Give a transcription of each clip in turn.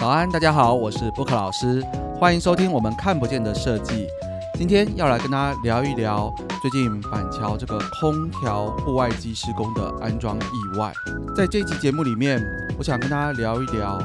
早安，大家好，我是布克老师，欢迎收听我们看不见的设计。今天要来跟大家聊一聊最近板桥这个空调户外机施工的安装意外。在这期节目里面，我想跟大家聊一聊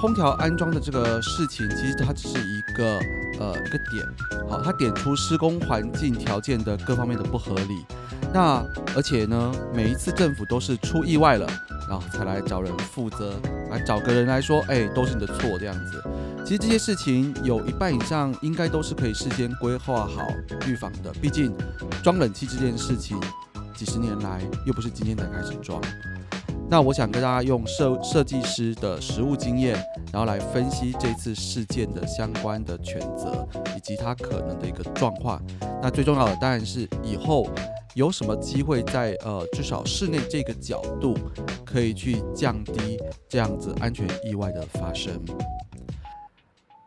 空调安装的这个事情，其实它只是一个呃一个点，好，它点出施工环境条件的各方面的不合理。那而且呢，每一次政府都是出意外了，然后才来找人负责，来找个人来说，哎，都是你的错这样子。其实这些事情有一半以上应该都是可以事先规划好、预防的。毕竟装冷气这件事情，几十年来又不是今天才开始装。那我想跟大家用设设计师的实务经验，然后来分析这次事件的相关的权责以及它可能的一个状况。那最重要的当然是以后。有什么机会在呃至少室内这个角度可以去降低这样子安全意外的发生？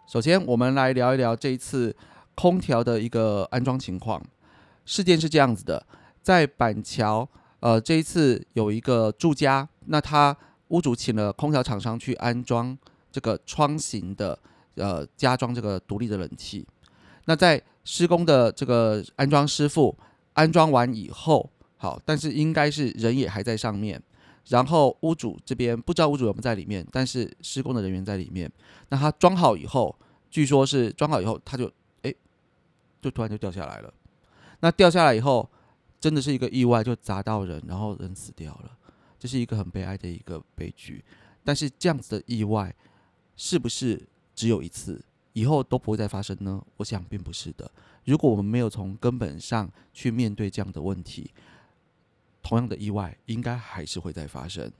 首先，我们来聊一聊这一次空调的一个安装情况。事件是这样子的，在板桥，呃，这一次有一个住家，那他屋主请了空调厂商去安装这个窗型的，呃，加装这个独立的冷气。那在施工的这个安装师傅。安装完以后，好，但是应该是人也还在上面。然后屋主这边不知道屋主有没有在里面，但是施工的人员在里面。那他装好以后，据说是装好以后，他就哎，就突然就掉下来了。那掉下来以后，真的是一个意外，就砸到人，然后人死掉了。这是一个很悲哀的一个悲剧。但是这样子的意外，是不是只有一次，以后都不会再发生呢？我想并不是的。如果我们没有从根本上去面对这样的问题，同样的意外应该还是会再发生。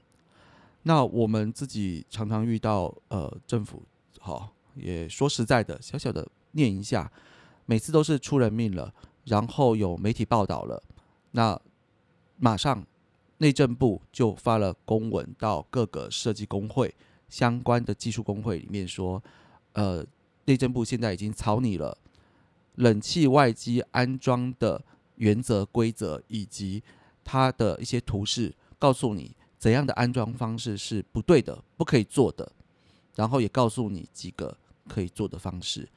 那我们自己常常遇到，呃，政府好也说实在的，小小的念一下，每次都是出人命了，然后有媒体报道了，那马上内政部就发了公文到各个设计工会相关的技术工会里面说，呃，内政部现在已经草拟了。冷气外机安装的原则规则以及它的一些图示，告诉你怎样的安装方式是不对的，不可以做的，然后也告诉你几个可以做的方式。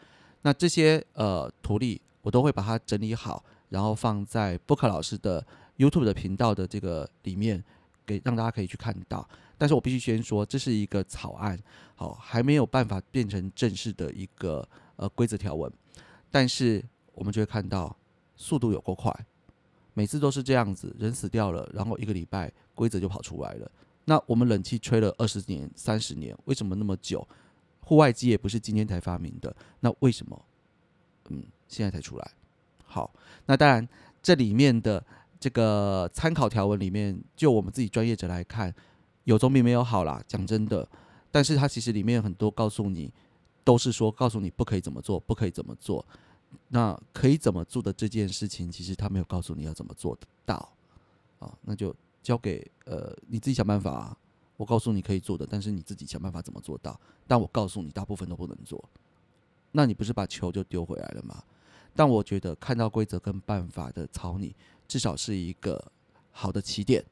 那这些呃图例我都会把它整理好，然后放在 Book 老师的 YouTube 的频道的这个里面，给让大家可以去看到。但是我必须先说，这是一个草案，好，还没有办法变成正式的一个呃规则条文。但是我们就会看到速度有够快，每次都是这样子，人死掉了，然后一个礼拜规则就跑出来了。那我们冷气吹了二十年、三十年，为什么那么久？户外机也不是今天才发明的，那为什么？嗯，现在才出来。好，那当然这里面的这个参考条文里面，就我们自己专业者来看，有总比没有好啦。讲真的，但是它其实里面很多告诉你。都是说告诉你不可以怎么做，不可以怎么做。那可以怎么做的这件事情，其实他没有告诉你要怎么做得到啊。那就交给呃你自己想办法。我告诉你可以做的，但是你自己想办法怎么做到。但我告诉你，大部分都不能做。那你不是把球就丢回来了吗？但我觉得看到规则跟办法的草拟，至少是一个好的起点。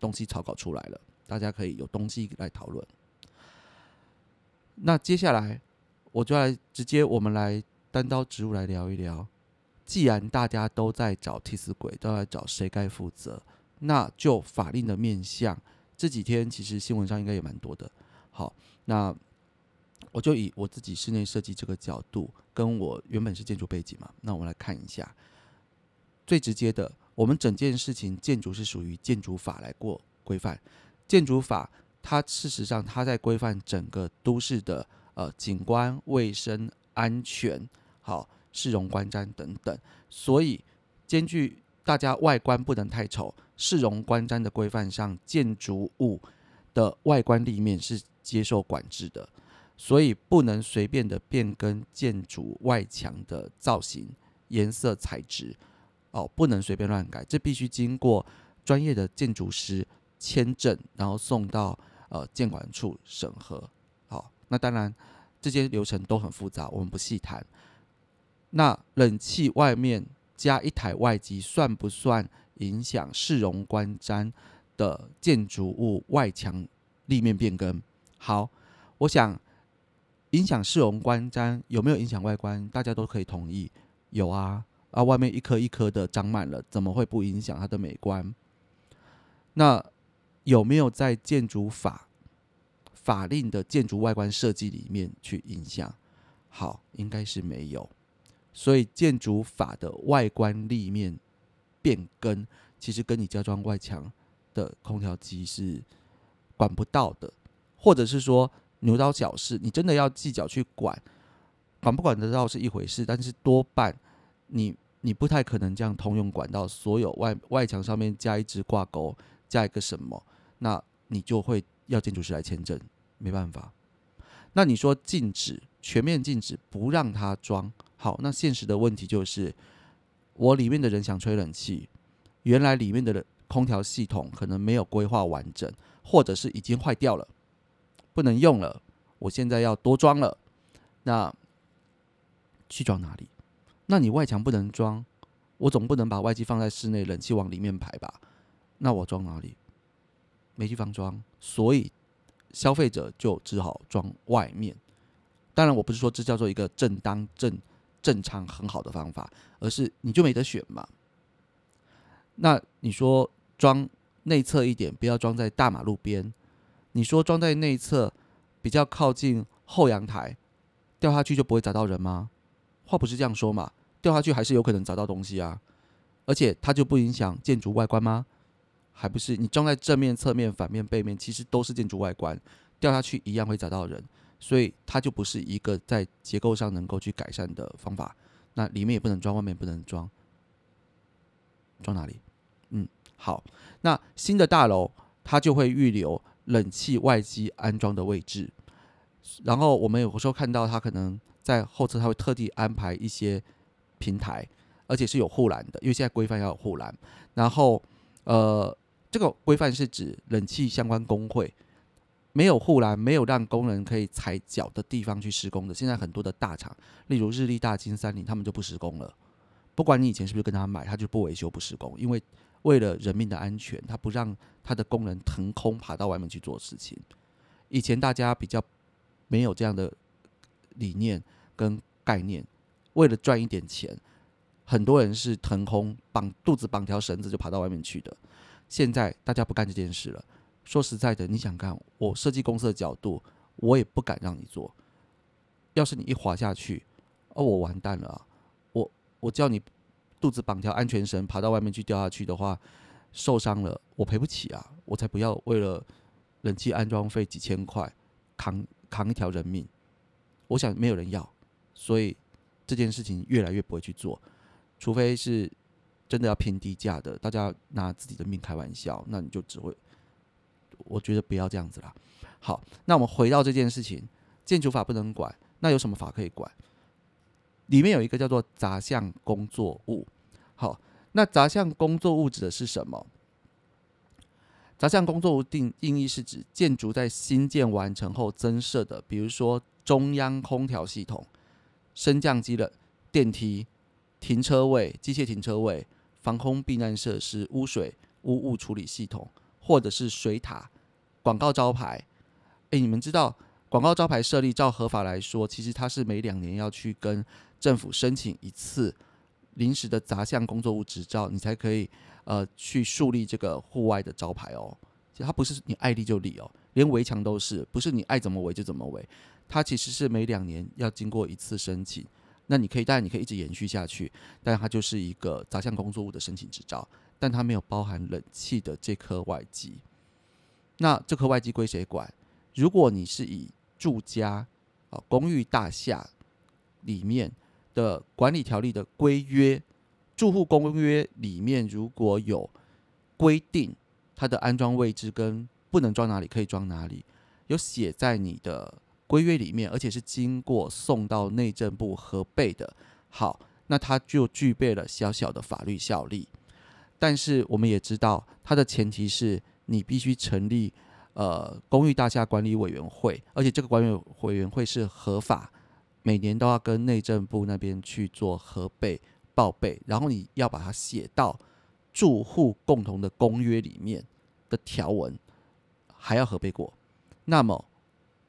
东西草稿出来了，大家可以有东西来讨论。那接下来。我就来直接，我们来单刀直入来聊一聊。既然大家都在找替死鬼，都在找谁该负责，那就法令的面向，这几天其实新闻上应该也蛮多的。好，那我就以我自己室内设计这个角度，跟我原本是建筑背景嘛，那我们来看一下。最直接的，我们整件事情，建筑是属于建筑法来过规范。建筑法它事实上它在规范整个都市的。呃，景观、卫生、安全，好，市容观瞻等等，所以兼具大家外观不能太丑，市容观瞻的规范上，建筑物的外观立面是接受管制的，所以不能随便的变更建筑外墙的造型、颜色、材质，哦，不能随便乱改，这必须经过专业的建筑师签证，然后送到呃建管处审核。那当然，这些流程都很复杂，我们不细谈。那冷气外面加一台外机，算不算影响市容观瞻的建筑物外墙立面变更？好，我想影响市容观瞻有没有影响外观？大家都可以同意，有啊。啊，外面一颗一颗的长满了，怎么会不影响它的美观？那有没有在建筑法法令的建筑外观设计里面去影响？好，应该是没有。所以建筑法的外观立面变更，其实跟你加装外墙的空调机是管不到的，或者是说牛刀小试，你真的要计较去管，管不管得到是一回事，但是多半你。你不太可能这样通用管道，所有外外墙上面加一支挂钩，加一个什么，那你就会要建筑师来签证，没办法。那你说禁止全面禁止不让它装，好，那现实的问题就是，我里面的人想吹冷气，原来里面的空调系统可能没有规划完整，或者是已经坏掉了，不能用了，我现在要多装了，那去装哪里？那你外墙不能装，我总不能把外机放在室内，冷气往里面排吧？那我装哪里？没地方装，所以消费者就只好装外面。当然，我不是说这叫做一个正当、正正常、很好的方法，而是你就没得选嘛。那你说装内侧一点，不要装在大马路边。你说装在内侧，比较靠近后阳台，掉下去就不会砸到人吗？话不是这样说嘛？掉下去还是有可能砸到东西啊，而且它就不影响建筑外观吗？还不是你装在正面、侧面、反面、背面，其实都是建筑外观，掉下去一样会找到人，所以它就不是一个在结构上能够去改善的方法。那里面也不能装，外面不能装，装哪里？嗯，好，那新的大楼它就会预留冷气外机安装的位置，然后我们有时候看到它可能。在后侧，它会特地安排一些平台，而且是有护栏的，因为现在规范要有护栏。然后，呃，这个规范是指冷气相关工会没有护栏、没有让工人可以踩脚的地方去施工的。现在很多的大厂，例如日立、大金、三菱，他们就不施工了。不管你以前是不是跟他买，他就不维修、不施工，因为为了人命的安全，他不让他的工人腾空爬到外面去做事情。以前大家比较没有这样的。理念跟概念，为了赚一点钱，很多人是腾空绑肚子绑条绳子就爬到外面去的。现在大家不干这件事了。说实在的，你想干，我设计公司的角度，我也不敢让你做。要是你一滑下去，哦，我完蛋了啊！我我叫你肚子绑条安全绳爬到外面去掉下去的话，受伤了，我赔不起啊！我才不要为了冷气安装费几千块，扛扛一条人命。我想没有人要，所以这件事情越来越不会去做，除非是真的要拼低价的，大家拿自己的命开玩笑，那你就只会，我觉得不要这样子啦。好，那我们回到这件事情，建筑法不能管，那有什么法可以管？里面有一个叫做杂项工作物。好，那杂项工作物指的是什么？杂项工作物定定义是指建筑在新建完成后增设的，比如说。中央空调系统、升降机的电梯、停车位、机械停车位、防空避难设施、污水污物处理系统，或者是水塔、广告招牌。诶，你们知道广告招牌设立，照合法来说，其实它是每两年要去跟政府申请一次临时的杂项工作物执照，你才可以呃去树立这个户外的招牌哦。它不是你爱立就立哦，连围墙都是，不是你爱怎么围就怎么围。它其实是每两年要经过一次申请，那你可以，当然你可以一直延续下去，但它就是一个杂项工作物的申请执照，但它没有包含冷气的这颗外机。那这颗外机归谁管？如果你是以住家啊公寓大厦里面的管理条例的规约，住户公约里面如果有规定它的安装位置跟不能装哪里可以装哪里，有写在你的。规约里面，而且是经过送到内政部核备的，好，那它就具备了小小的法律效力。但是我们也知道，它的前提是你必须成立呃公寓大厦管理委员会，而且这个管理委员会是合法，每年都要跟内政部那边去做核备报备，然后你要把它写到住户共同的公约里面的条文，还要核备过。那么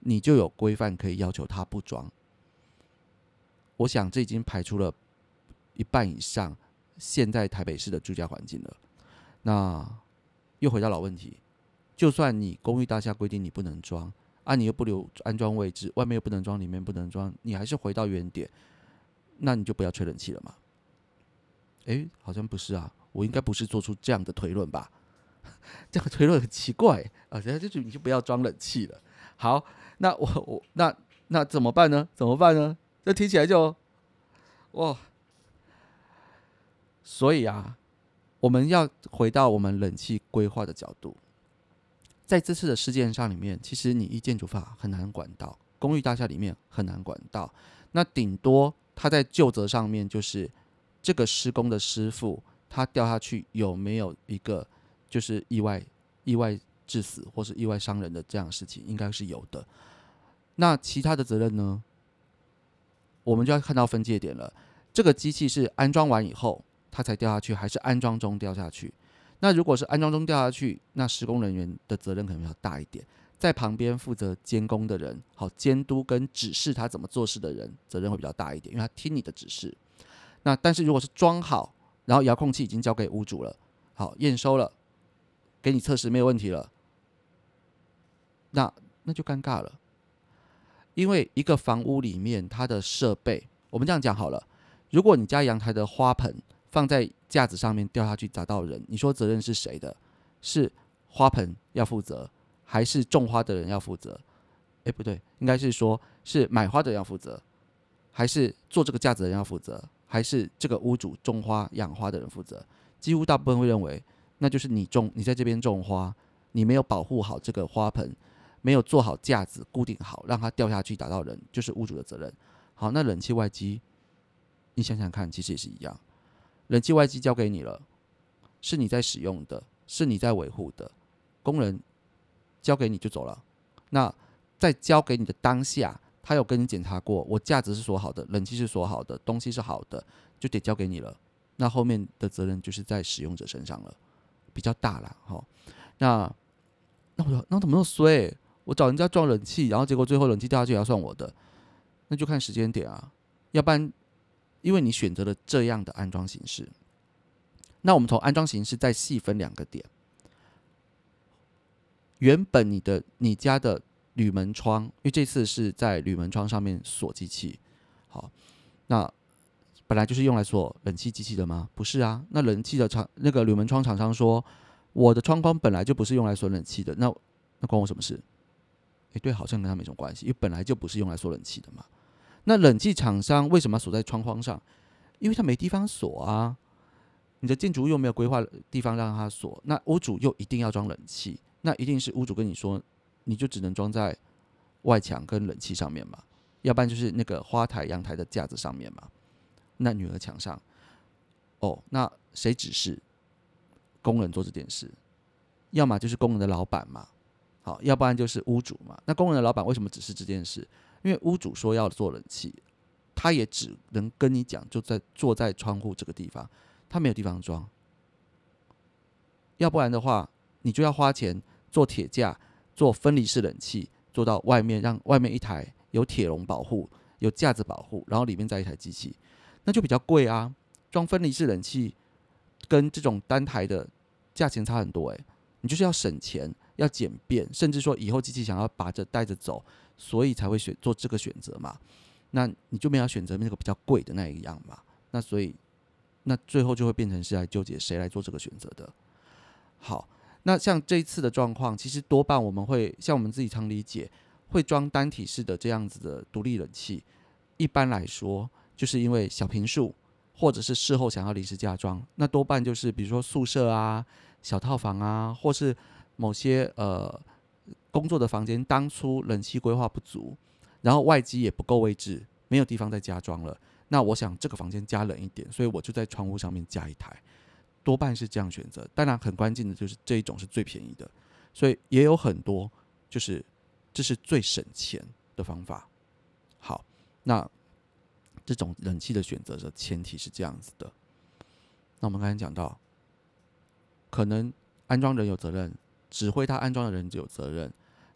你就有规范可以要求他不装。我想这已经排除了一半以上现在台北市的住家环境了。那又回到老问题，就算你公寓大厦规定你不能装，啊，你又不留安装位置，外面又不能装，里面不能装，你还是回到原点，那你就不要吹冷气了嘛。诶，好像不是啊，我应该不是做出这样的推论吧？这个推论很奇怪啊，人家就你就不要装冷气了。好，那我我那那怎么办呢？怎么办呢？这听起来就哇，所以啊，我们要回到我们冷气规划的角度，在这次的事件上里面，其实你依建筑法很难管到，公寓大厦里面很难管到，那顶多他在旧责上面就是这个施工的师傅他掉下去有没有一个就是意外意外致死或是意外伤人的这样的事情，应该是有的。那其他的责任呢？我们就要看到分界点了。这个机器是安装完以后它才掉下去，还是安装中掉下去？那如果是安装中掉下去，那施工人员的责任可能要大一点，在旁边负责监工的人，好监督跟指示他怎么做事的人，责任会比较大一点，因为他听你的指示。那但是如果是装好，然后遥控器已经交给屋主了，好验收了，给你测试没有问题了，那那就尴尬了。因为一个房屋里面，它的设备，我们这样讲好了。如果你家阳台的花盆放在架子上面掉下去砸到人，你说责任是谁的？是花盆要负责，还是种花的人要负责？哎，不对，应该是说是买花的人要负责，还是做这个架子的人要负责，还是这个屋主种花养花的人负责？几乎大部分会认为，那就是你种，你在这边种花，你没有保护好这个花盆。没有做好架子固定好，让它掉下去打到人，就是屋主的责任。好，那冷气外机，你想想看，其实也是一样。冷气外机交给你了，是你在使用的，是你在维护的，工人交给你就走了。那在交给你的当下，他有跟你检查过，我架子是锁好的，冷气是锁好的，东西是好的，就得交给你了。那后面的责任就是在使用者身上了，比较大了。哈，那那我说那怎么那么衰？我找人家装冷气，然后结果最后冷气掉下去也要算我的，那就看时间点啊。要不然，因为你选择了这样的安装形式，那我们从安装形式再细分两个点。原本你的你家的铝门窗，因为这次是在铝门窗上面锁机器，好，那本来就是用来锁冷气机器的吗？不是啊。那冷气的厂那个铝门窗厂商说，我的窗框本来就不是用来锁冷气的，那那关我什么事？诶，对，好像跟他没什么关系，因为本来就不是用来锁冷气的嘛。那冷气厂商为什么要锁在窗框上？因为他没地方锁啊。你的建筑又没有规划地方让他锁，那屋主又一定要装冷气，那一定是屋主跟你说，你就只能装在外墙跟冷气上面嘛，要不然就是那个花台阳台的架子上面嘛。那女儿墙上，哦，那谁指示工人做这件事？要么就是工人的老板嘛。好，要不然就是屋主嘛。那工人的老板为什么只是这件事？因为屋主说要做冷气，他也只能跟你讲，就在坐在窗户这个地方，他没有地方装。要不然的话，你就要花钱做铁架，做分离式冷气，做到外面，让外面一台有铁笼保护，有架子保护，然后里面再一台机器，那就比较贵啊。装分离式冷气跟这种单台的价钱差很多诶，你就是要省钱。要简便，甚至说以后机器想要拔着带着走，所以才会选做这个选择嘛。那你就没有选择那个比较贵的那一样嘛。那所以，那最后就会变成是来纠结谁来做这个选择的。好，那像这一次的状况，其实多半我们会像我们自己常理解，会装单体式的这样子的独立冷气。一般来说，就是因为小平数，或者是事后想要临时加装，那多半就是比如说宿舍啊、小套房啊，或是。某些呃工作的房间当初冷气规划不足，然后外机也不够位置，没有地方再加装了。那我想这个房间加冷一点，所以我就在窗户上面加一台，多半是这样选择。当然，很关键的就是这一种是最便宜的，所以也有很多就是这是最省钱的方法。好，那这种冷气的选择的前提是这样子的。那我们刚才讲到，可能安装人有责任。指挥他安装的人就有责任。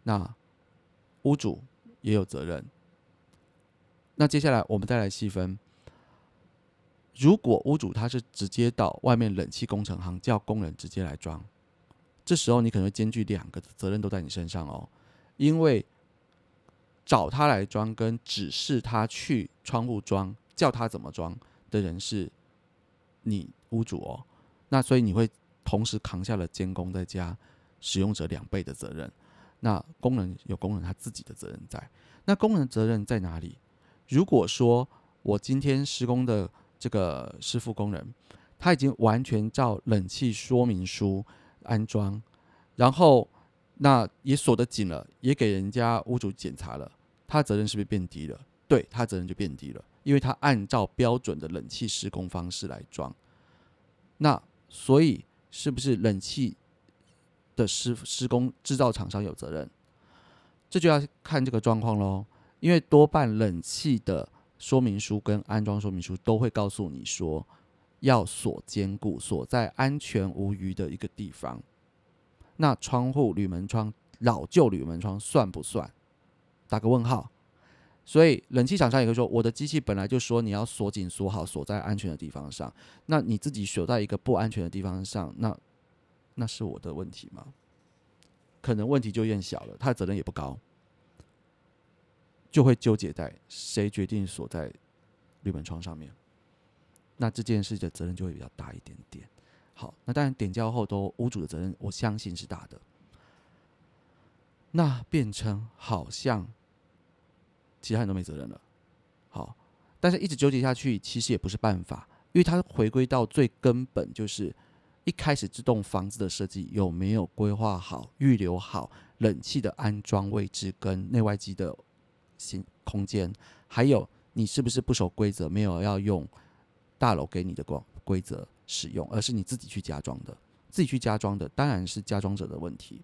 那屋主也有责任。那接下来我们再来细分，如果屋主他是直接到外面冷气工程行叫工人直接来装，这时候你可能会兼具两个责任都在你身上哦，因为找他来装跟指示他去窗户装、叫他怎么装的人是你屋主哦，那所以你会同时扛下了监工再加使用者两倍的责任。那工人有工人他自己的责任在，那工人责任在哪里？如果说我今天施工的这个师傅工人，他已经完全照冷气说明书安装，然后那也锁得紧了，也给人家屋主检查了，他责任是不是变低了？对他责任就变低了，因为他按照标准的冷气施工方式来装。那所以是不是冷气？的施施工制造厂商有责任，这就要看这个状况喽。因为多半冷气的说明书跟安装说明书都会告诉你说，要锁坚固，锁在安全无虞的一个地方。那窗户铝门窗老旧铝门窗算不算？打个问号。所以冷气厂商也会说，我的机器本来就说你要锁紧锁好，锁在安全的地方上。那你自己锁在一个不安全的地方上，那。那是我的问题吗？可能问题就变小了，他的责任也不高，就会纠结在谁决定锁在铝门窗上面。那这件事的责任就会比较大一点点。好，那当然点交后都屋主的责任，我相信是大的。那变成好像其他人都没责任了。好，但是一直纠结下去其实也不是办法，因为它回归到最根本就是。一开始这栋房子的设计有没有规划好、预留好冷气的安装位置跟内外机的行空间？还有你是不是不守规则，没有要用大楼给你的光规则使用，而是你自己去加装的？自己去加装的当然是加装者的问题。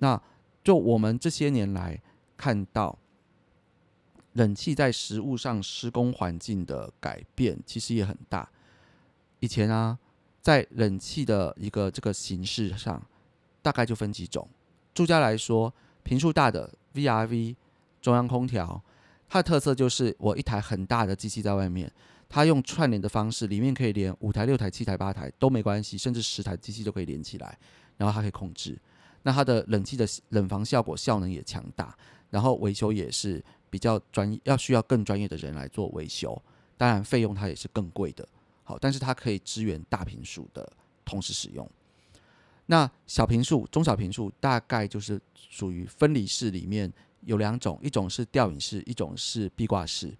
那就我们这些年来看到冷气在实物上施工环境的改变，其实也很大。以前啊。在冷气的一个这个形式上，大概就分几种。住家来说，频数大的 VRV 中央空调，它的特色就是我一台很大的机器在外面，它用串联的方式，里面可以连五台、六台、七台、八台都没关系，甚至十台机器都可以连起来，然后它可以控制。那它的冷气的冷房效果效能也强大，然后维修也是比较专业，要需要更专业的人来做维修，当然费用它也是更贵的。好，但是它可以支援大频数的同时使用。那小频数、中小频数大概就是属于分离式里面有两种，一种是吊影式，一种是壁挂式。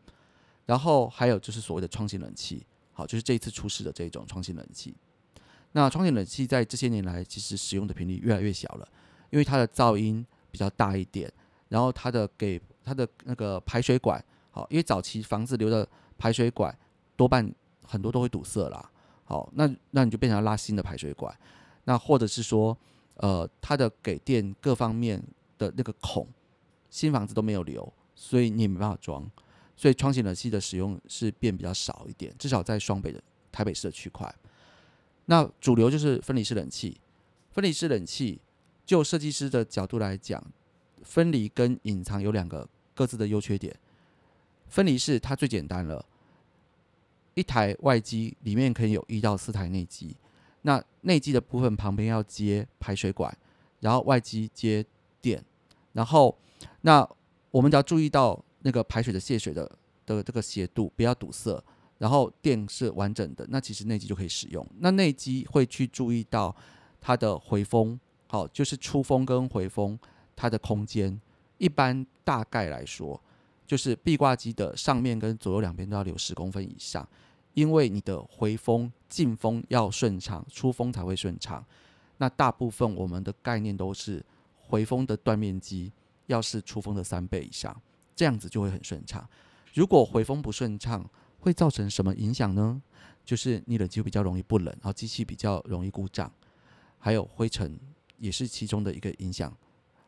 然后还有就是所谓的创新冷气，好，就是这一次出事的这种创新冷气。那窗型冷气在这些年来其实使用的频率越来越小了，因为它的噪音比较大一点，然后它的给它的那个排水管，好，因为早期房子留的排水管多半。很多都会堵塞啦，好，那那你就变成拉新的排水管，那或者是说，呃，它的给电各方面的那个孔，新房子都没有留，所以你也没办法装，所以窗型冷气的使用是变比较少一点，至少在双北的台北市的区块。那主流就是分离式冷气，分离式冷气就设计师的角度来讲，分离跟隐藏有两个各自的优缺点，分离式它最简单了。一台外机里面可以有一到四台内机，那内机的部分旁边要接排水管，然后外机接电，然后那我们只要注意到那个排水的泄水的的这个斜度不要堵塞，然后电是完整的，那其实内机就可以使用。那内机会去注意到它的回风，好，就是出风跟回风它的空间，一般大概来说，就是壁挂机的上面跟左右两边都要留十公分以上。因为你的回风进风要顺畅，出风才会顺畅。那大部分我们的概念都是回风的断面积要是出风的三倍以上，这样子就会很顺畅。如果回风不顺畅，会造成什么影响呢？就是你冷气比较容易不冷，然后机器比较容易故障，还有灰尘也是其中的一个影响。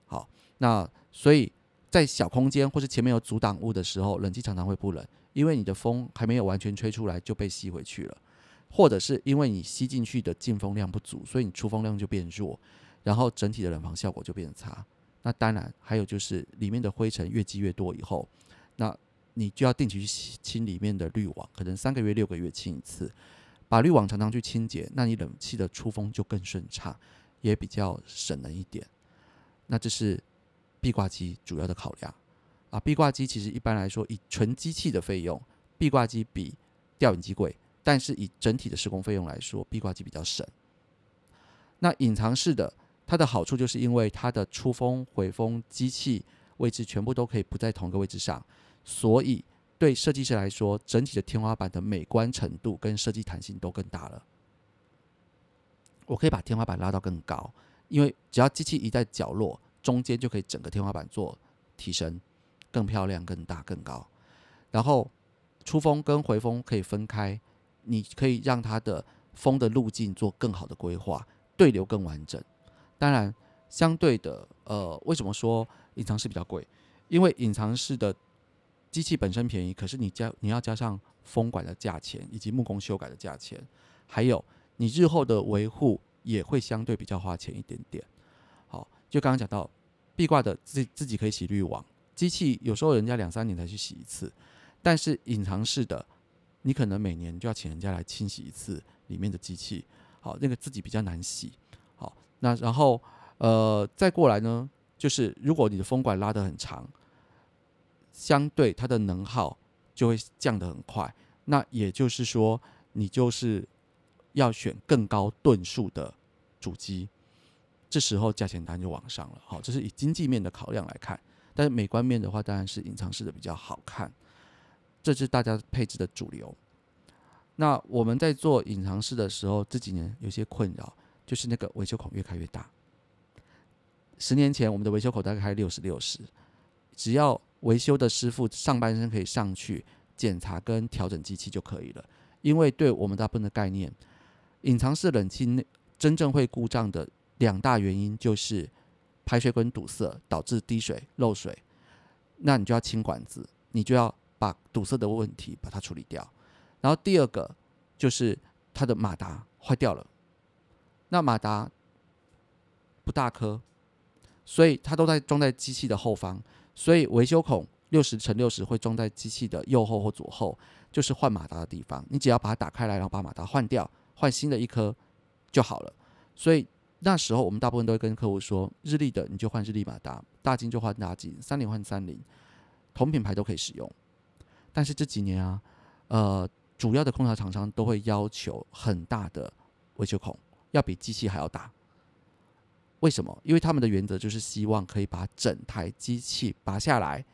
好，那所以在小空间或是前面有阻挡物的时候，冷气常常会不冷。因为你的风还没有完全吹出来就被吸回去了，或者是因为你吸进去的进风量不足，所以你出风量就变弱，然后整体的冷房效果就变差，那当然还有就是里面的灰尘越积越多以后，那你就要定期去清里面的滤网，可能三个月、六个月清一次，把滤网常常去清洁，那你冷气的出风就更顺畅，也比较省能一点。那这是壁挂机主要的考量啊。壁挂机其实一般来说，以纯机器的费用，壁挂机比吊顶机贵，但是以整体的施工费用来说，壁挂机比较省。那隐藏式的。它的好处就是因为它的出风、回风机器位置全部都可以不在同一个位置上，所以对设计师来说，整体的天花板的美观程度跟设计弹性都更大了。我可以把天花板拉到更高，因为只要机器一在角落中间，就可以整个天花板做提升，更漂亮、更大、更高。然后出风跟回风可以分开，你可以让它的风的路径做更好的规划，对流更完整。当然，相对的，呃，为什么说隐藏式比较贵？因为隐藏式的机器本身便宜，可是你加你要加上风管的价钱，以及木工修改的价钱，还有你日后的维护也会相对比较花钱一点点。就刚刚讲到壁挂的自自己可以洗滤网，机器有时候人家两三年才去洗一次，但是隐藏式的，你可能每年就要请人家来清洗一次里面的机器，好，那个自己比较难洗。好那然后，呃，再过来呢，就是如果你的风管拉得很长，相对它的能耗就会降得很快。那也就是说，你就是要选更高吨数的主机，这时候价钱单就往上了。好，这是以经济面的考量来看，但是美观面的话，当然是隐藏式的比较好看。这是大家配置的主流。那我们在做隐藏式的时候，这几年有些困扰。就是那个维修孔越开越大。十年前我们的维修口大概开六十六十，只要维修的师傅上半身可以上去检查跟调整机器就可以了。因为对我们大部分的概念，隐藏式冷气内真正会故障的两大原因就是排水管堵塞导致滴水漏水，那你就要清管子，你就要把堵塞的问题把它处理掉。然后第二个就是它的马达坏掉了。那马达不大颗，所以它都在装在机器的后方，所以维修孔六十乘六十会装在机器的右后或左后，就是换马达的地方。你只要把它打开来，然后把马达换掉，换新的一颗就好了。所以那时候我们大部分都会跟客户说，日立的你就换日立马达，大金就换大金，三菱换三菱，同品牌都可以使用。但是这几年啊，呃，主要的空调厂商都会要求很大的维修孔。要比机器还要大，为什么？因为他们的原则就是希望可以把整台机器拔下来，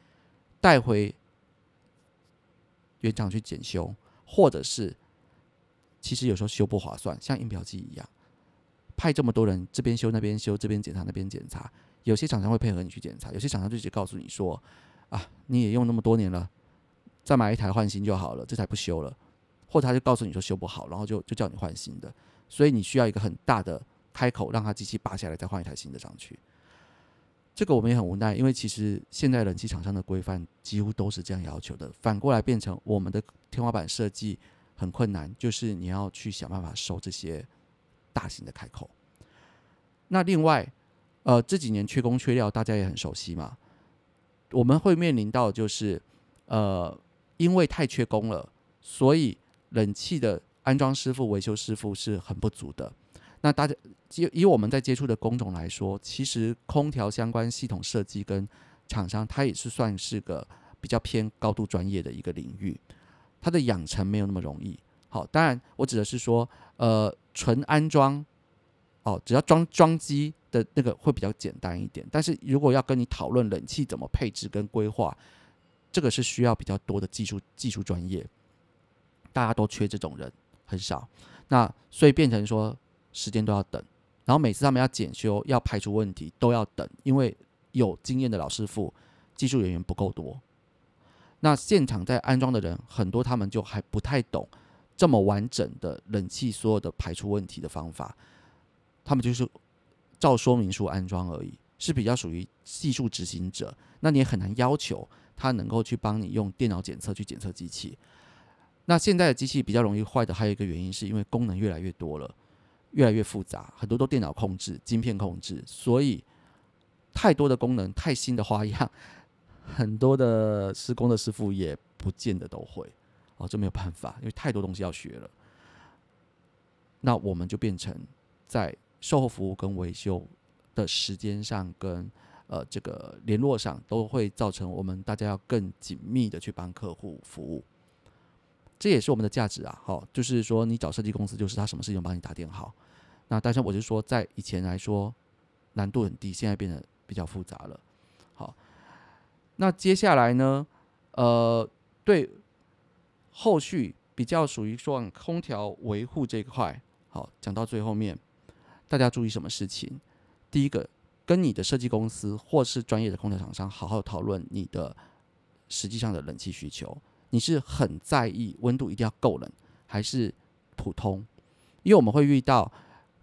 带回原厂去检修，或者是其实有时候修不划算，像印表机一样，派这么多人这边修那边修，这边检查那边检查，有些厂商会配合你去检查，有些厂商就直接告诉你说：“啊，你也用那么多年了，再买一台换新就好了，这台不修了。”或者他就告诉你说修不好，然后就就叫你换新的。所以你需要一个很大的开口，让它机器拔下来，再换一台新的上去。这个我们也很无奈，因为其实现在冷气厂商的规范几乎都是这样要求的。反过来变成我们的天花板设计很困难，就是你要去想办法收这些大型的开口。那另外，呃，这几年缺工缺料，大家也很熟悉嘛。我们会面临到就是，呃，因为太缺工了，所以冷气的。安装师傅、维修师傅是很不足的。那大家以以我们在接触的工种来说，其实空调相关系统设计跟厂商，它也是算是个比较偏高度专业的一个领域。它的养成没有那么容易。好，当然我指的是说，呃，纯安装哦，只要装装机的那个会比较简单一点。但是如果要跟你讨论冷气怎么配置跟规划，这个是需要比较多的技术技术专业。大家都缺这种人。很少，那所以变成说时间都要等，然后每次他们要检修、要排除问题都要等，因为有经验的老师傅、技术人员不够多。那现场在安装的人很多，他们就还不太懂这么完整的冷气所有的排除问题的方法，他们就是照说明书安装而已，是比较属于技术执行者。那你也很难要求他能够去帮你用电脑检测去检测机器。那现在的机器比较容易坏的，还有一个原因是因为功能越来越多了，越来越复杂，很多都电脑控制、晶片控制，所以太多的功能，太新的花样，很多的施工的师傅也不见得都会哦，这没有办法，因为太多东西要学了。那我们就变成在售后服务跟维修的时间上跟呃这个联络上，都会造成我们大家要更紧密的去帮客户服务。这也是我们的价值啊，好，就是说你找设计公司，就是他什么事情帮你打点好。那但是我就说，在以前来说难度很低，现在变得比较复杂了。好，那接下来呢，呃，对后续比较属于说空调维护这一块，好，讲到最后面，大家注意什么事情？第一个，跟你的设计公司或是专业的空调厂商好好讨论你的实际上的冷气需求。你是很在意温度一定要够冷，还是普通？因为我们会遇到，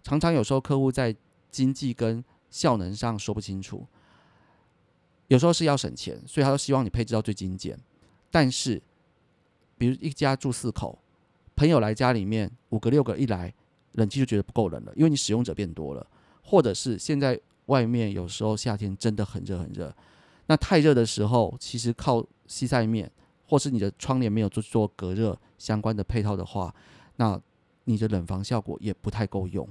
常常有时候客户在经济跟效能上说不清楚，有时候是要省钱，所以他都希望你配置到最精简。但是，比如一家住四口，朋友来家里面五个六个一来，冷气就觉得不够冷了，因为你使用者变多了，或者是现在外面有时候夏天真的很热很热，那太热的时候，其实靠西晒面。或是你的窗帘没有做做隔热相关的配套的话，那你的冷房效果也不太够用。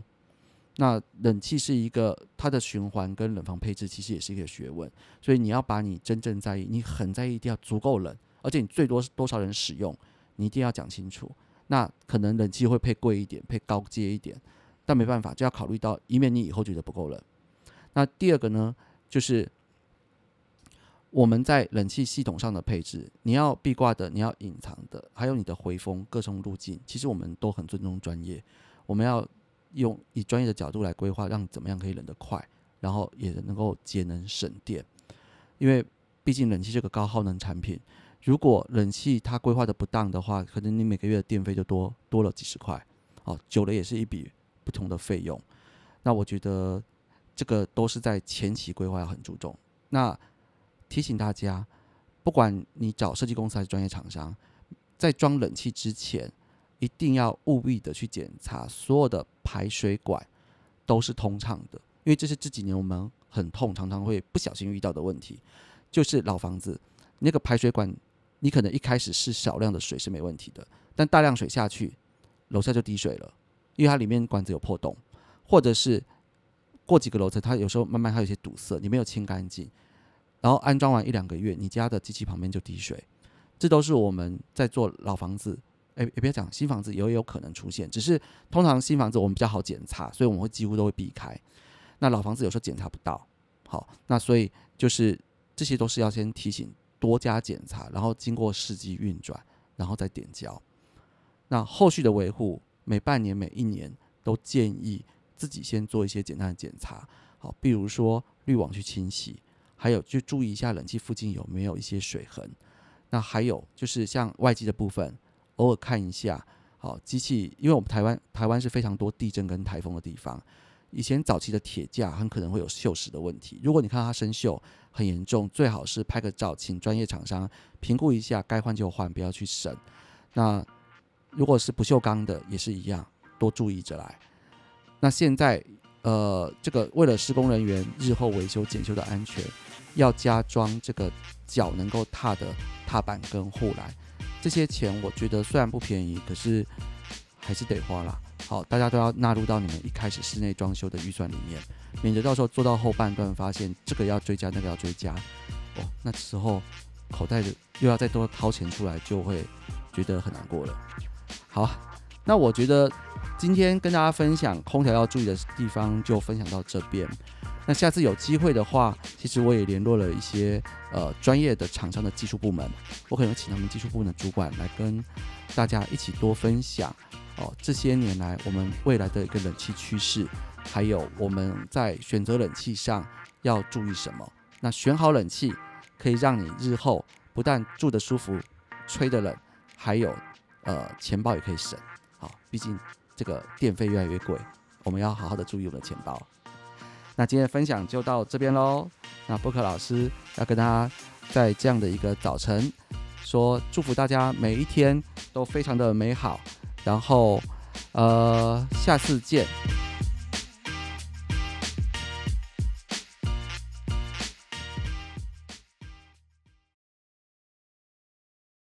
那冷气是一个它的循环跟冷房配置其实也是一个学问，所以你要把你真正在意，你很在意一定要足够冷，而且你最多多少人使用，你一定要讲清楚。那可能冷气会配贵一点，配高阶一点，但没办法，就要考虑到，以免你以后觉得不够冷。那第二个呢，就是。我们在冷气系统上的配置，你要壁挂的，你要隐藏的，还有你的回风各种路径，其实我们都很尊重专业。我们要用以专业的角度来规划，让怎么样可以冷得快，然后也能够节能省电。因为毕竟冷气这个高耗能产品，如果冷气它规划的不当的话，可能你每个月的电费就多多了几十块，哦，久了也是一笔不同的费用。那我觉得这个都是在前期规划要很注重。那提醒大家，不管你找设计公司还是专业厂商，在装冷气之前，一定要务必的去检查所有的排水管都是通畅的，因为这是这几年我们很痛，常常会不小心遇到的问题。就是老房子那个排水管，你可能一开始是少量的水是没问题的，但大量水下去，楼下就滴水了，因为它里面管子有破洞，或者是过几个楼层，它有时候慢慢它有些堵塞，你没有清干净。然后安装完一两个月，你家的机器旁边就滴水，这都是我们在做老房子，哎，也别讲新房子也有可能出现，只是通常新房子我们比较好检查，所以我们会几乎都会避开。那老房子有时候检查不到，好，那所以就是这些都是要先提醒，多加检查，然后经过试机运转，然后再点胶。那后续的维护，每半年、每一年都建议自己先做一些简单的检查，好，比如说滤网去清洗。还有就注意一下冷气附近有没有一些水痕，那还有就是像外机的部分，偶尔看一下。好，机器，因为我们台湾台湾是非常多地震跟台风的地方，以前早期的铁架很可能会有锈蚀的问题。如果你看到它生锈很严重，最好是拍个照，请专业厂商评估一下，该换就换，不要去省。那如果是不锈钢的也是一样，多注意着来。那现在呃，这个为了施工人员日后维修检修的安全。要加装这个脚能够踏的踏板跟护栏，这些钱我觉得虽然不便宜，可是还是得花啦。好，大家都要纳入到你们一开始室内装修的预算里面，免得到时候做到后半段发现这个要追加，那个要追加，哦，那时候口袋的又要再多掏钱出来，就会觉得很难过了。好，那我觉得今天跟大家分享空调要注意的地方，就分享到这边。那下次有机会的话，其实我也联络了一些呃专业的厂商的技术部门，我可能请他们技术部门的主管来跟大家一起多分享哦这些年来我们未来的一个冷气趋势，还有我们在选择冷气上要注意什么。那选好冷气可以让你日后不但住得舒服、吹得冷，还有呃钱包也可以省。好，毕竟这个电费越来越贵，我们要好好的注意我们的钱包。那今天的分享就到这边喽。那波克老师要跟大家在这样的一个早晨说，祝福大家每一天都非常的美好。然后，呃，下次见。